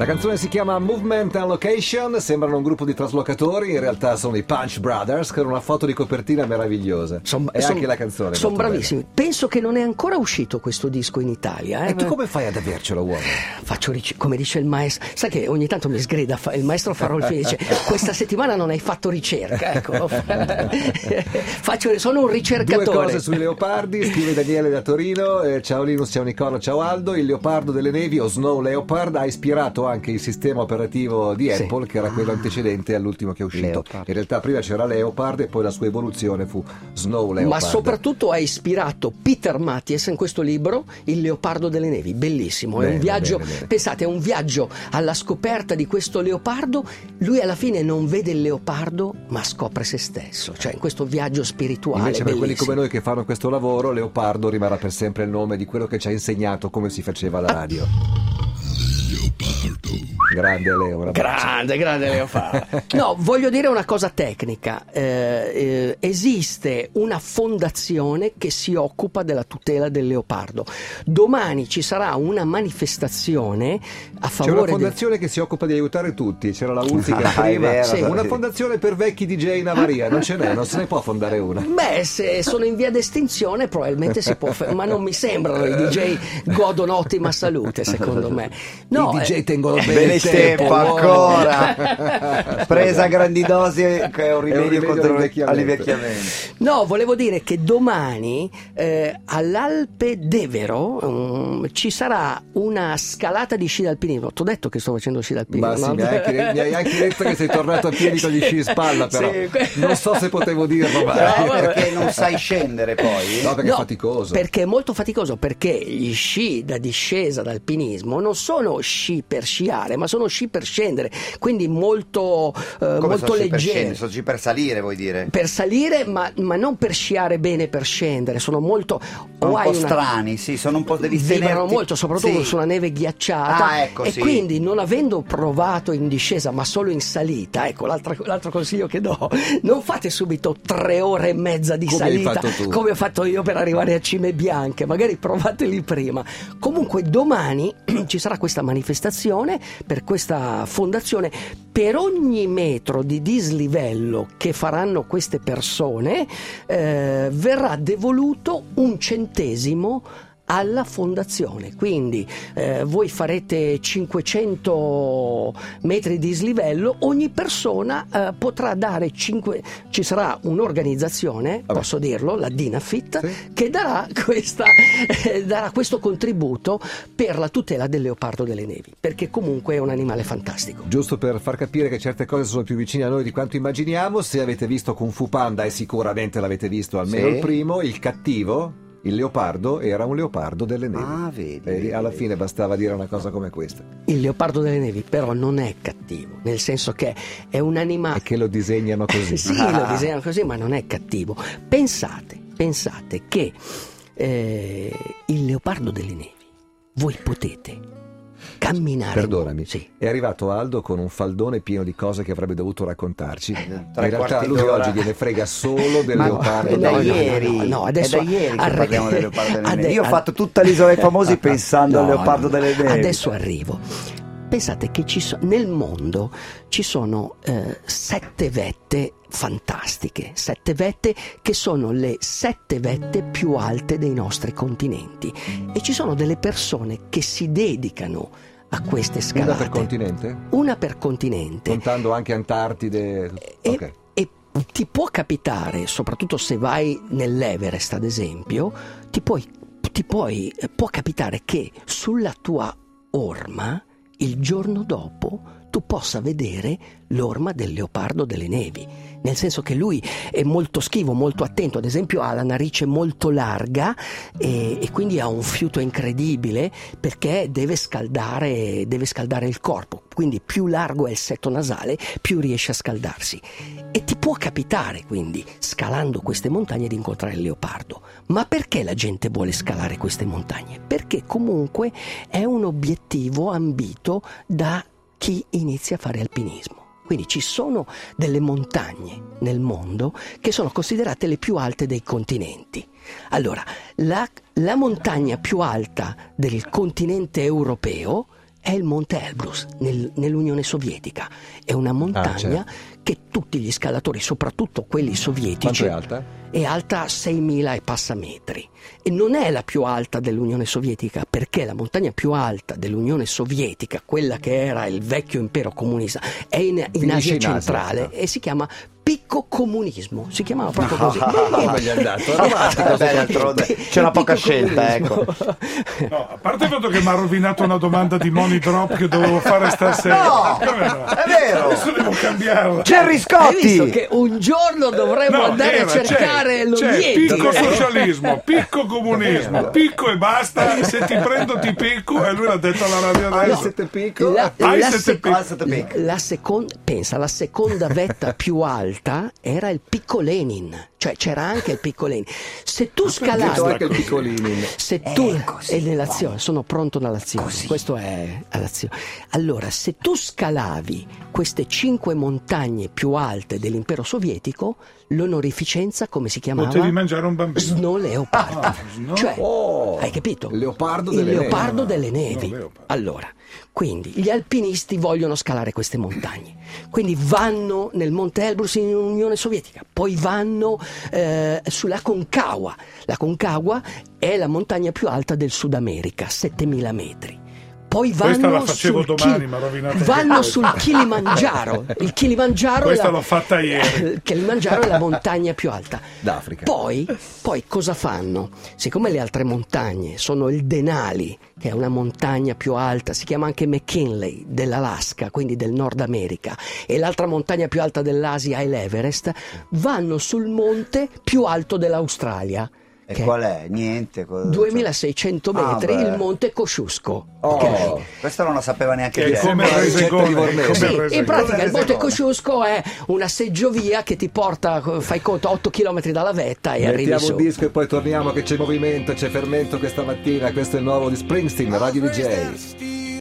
La canzone si chiama Movement and Location, sembrano un gruppo di traslocatori, in realtà sono i Punch Brothers con una foto di copertina meravigliosa. Son- e son- anche la canzone. Sono bravissimi. Penso che non è ancora uscito questo disco in Italia. bella. eh. E tu come fai ad avercelo, uomo? Faccio ric- come dice il maestro, sai che ogni tanto mi sgrida fa- il maestro Farolfi dice questa settimana non hai fatto ricerca, ecco. Faccio- sono un Due ricercatore. cose sui leopardi, scrive Daniele da Torino, eh, ciao Linus, ciao Nicola, ciao Aldo, il leopardo delle nevi o Snow Leopard ha ispirato anche il sistema operativo di Sì. Apple che era quello antecedente all'ultimo che è uscito. Leopard. In realtà prima c'era Leopard e poi la sua evoluzione fu Snow Leopard. Ma soprattutto ha ispirato Peter Matties in questo libro Il leopardo delle nevi, bellissimo, è Bene, un viaggio, bene, bene. pensate, è un viaggio alla scoperta di questo leopardo, lui alla fine non vede il leopardo ma scopre se stesso, cioè in questo viaggio spirituale. Invece per quelli bellissimo. come noi che fanno questo lavoro, Leopardo rimarrà per sempre il nome di quello che ci ha insegnato come si faceva alla radio. Grande Leo. Grande, grande leopardo. No, voglio dire una cosa tecnica. Eh, eh, esiste una fondazione che si occupa della tutela del leopardo. Domani ci sarà una manifestazione a C'è una favore del... fondazione che si occupa di aiutare tutti, c'era la Ulti che Ah, prima. vero, Sì. Una fondazione per vecchi DJ in Avaria, non ce n'è, non se ne può fondare una. Beh, se sono in via d'estinzione probabilmente si può fare, ma non mi sembrano i DJ godono ottima salute, secondo me. No, I DJ eh, tengono bene Bene il tempo, tempo ancora. Presa a grandi dosi che è un rimedio, rimedio contro all'invecchiamento. all'invecchiamento. No, volevo dire che domani eh, all'Alpe d'Evero um, ci sarà una scalata di sci d'alpinismo. Ti ho detto che sto facendo sci d'alpinismo. Ma sì, no? mi hai, anche, mi hai anche detto che sei tornato a piedi con gli sci in spalla, però Sì, non so se potevo dirlo, ma... No. Perché non sai scendere poi? No, perché No, è faticoso. Perché è molto faticoso, perché gli sci da discesa d'alpinismo non sono sci per sciare, ma sono sci per scendere, quindi molto, eh, molto per leggeri. Sono sci per salire, vuoi dire? Per salire, ma, ma non per sciare bene per scendere, sono molto. Sono un po' una- strani, sì, sono un po' devi vibrano molto, soprattutto Sì. sulla neve ghiacciata. Ah, ecco, e sì. quindi, non avendo provato in discesa, ma solo in salita, ecco l'altro, l'altro consiglio che do: non fate subito tre ore e mezza di Come salita come ho fatto io per arrivare a Cime Bianche, magari provateli prima. Comunque, domani ci sarà questa manifestazione per questa fondazione. Per ogni metro di dislivello che faranno queste persone eh, verrà devoluto un centesimo alla fondazione. Quindi eh, voi farete 500 metri di dislivello, ogni persona eh, potrà dare 5 ci sarà un'organizzazione, Vabbè. posso dirlo, la Dinafit, Sì. che darà, questa, eh, darà questo contributo per la tutela del leopardo delle nevi, perché comunque è un animale fantastico. Giusto per far capire che certe cose sono più vicine a noi di quanto immaginiamo, se avete visto Kung Fu Panda, e sicuramente l'avete visto almeno Sì. il primo, il cattivo, il leopardo, era un leopardo delle nevi. Ah, vedi, vedi, alla vedi. fine bastava dire una cosa come questa. Il leopardo delle nevi però non è cattivo, nel senso che è un animale E che lo disegnano così. Sì, lo disegnano così, ma non è cattivo. Pensate, pensate che eh, il leopardo delle nevi, voi potete camminare. Perdonami, Sì. è arrivato Aldo con un faldone pieno di cose che avrebbe dovuto raccontarci. tre In realtà lui d'ora. oggi gliene frega solo del Ma leopardo. No, no, no, ieri, no, no, adesso è da ieri che arri- parliamo del leopardo delle Ade-. Io ho fatto tutta l'isola dei famosi pensando al leopardo delle nevi. Adesso arrivo. Pensate che so- nel mondo ci sono eh, sette vette fantastiche, sette vette che sono le sette vette più alte dei nostri continenti e ci sono delle persone che si dedicano a queste Una scalate. per continente? Una per continente. Contando anche Antartide. E, Ok. e ti può capitare, soprattutto se vai nell'Everest ad esempio, ti puoi, ti puoi- può capitare che sulla tua orma il giorno dopo tu possa vedere l'orma del leopardo delle nevi. Nel senso che lui è molto schivo, molto attento, ad esempio ha la narice molto larga e, e quindi ha un fiuto incredibile perché deve scaldare, deve scaldare il corpo. Quindi più largo è il setto nasale, più riesce a scaldarsi. E ti può capitare quindi, scalando queste montagne, di incontrare il leopardo. Ma perché la gente vuole scalare queste montagne? Perché comunque è un obiettivo ambito da chi inizia a fare alpinismo. Quindi ci sono delle montagne nel mondo che sono considerate le più alte dei continenti. Allora, la, la montagna più alta del continente europeo è il Monte Elbrus nel- nell'Unione Sovietica. È una montagna certo. che tutti gli scalatori, soprattutto quelli sovietici, è alta? è alta 6.000 e passa metri e non è la più alta dell'Unione Sovietica perché la montagna più alta dell'unione Sovietica, quella che era il vecchio impero comunista, è in, in Asia in Asia, centrale no. e si chiama picco comunismo, si chiamava proprio così. Come gli è andato? C'era poca Picco scelta, ecco. No, a parte il fatto che mi ha rovinato una domanda di Money Drop che dovevo fare stasera. No, no? è vero. Adesso devo cambiarla. Gerry Hai visto Scotti! che un giorno dovremmo No, andare era, a cercare c'è, lo c'è picco socialismo, picco comunismo, picco e basta, se ti prendo ti picco e lui l'ha detto alla radio adesso. sette picco? La, Hai la sette sec- picchi. la seconda, pensa, la seconda vetta più alta era il picco Lenin, cioè c'era anche il picco Lenin. Se tu scalavi, anche il piccolini. se tu È così, è nell'azione, sono pronto nell'azione. Questo è all'azione. Allora, se tu scalavi queste cinque montagne più alte dell'impero sovietico, l'onorificenza come si chiamava? Potevi mangiare un bambino. Snow Leopard. Ah, Snow- Cioè, Oh, hai capito? Leopardo Il leopardo delle nevi. No, leopardo. Allora, quindi gli alpinisti vogliono scalare queste montagne. Quindi vanno nel Monte Elbrus in Unione Sovietica, poi vanno eh, sulla Concagua. La Concagua è la montagna più alta del Sud America, 7000 metri. Poi vanno Questa la facevo sul domani, anche vanno questa. sul Kilimangiaro. Il Kilimangiaro Questa è la, l'ho fatta ieri. il Kilimangiaro è la montagna più alta. D'Africa. Poi, poi cosa fanno? Siccome le altre montagne sono il Denali, che è una montagna più alta, si chiama anche McKinley dell'Alaska, quindi del Nord America, e l'altra montagna più alta dell'Asia è l'Everest, vanno sul monte più alto dell'Australia. E che qual è? Niente. co- 2600 Ah, metri, beh. il monte Kosciusko. Oh, ok? questo non lo sapeva neanche Che come come Sì, in pratica il monte Come Kosciusko è una seggiovia che ti porta, fai conto, 8 km dalla vetta e arrivi Mettiamo su. un disco e poi torniamo che c'è movimento, c'è fermento questa mattina. Questo è il nuovo di Springsteen, Radio DJ.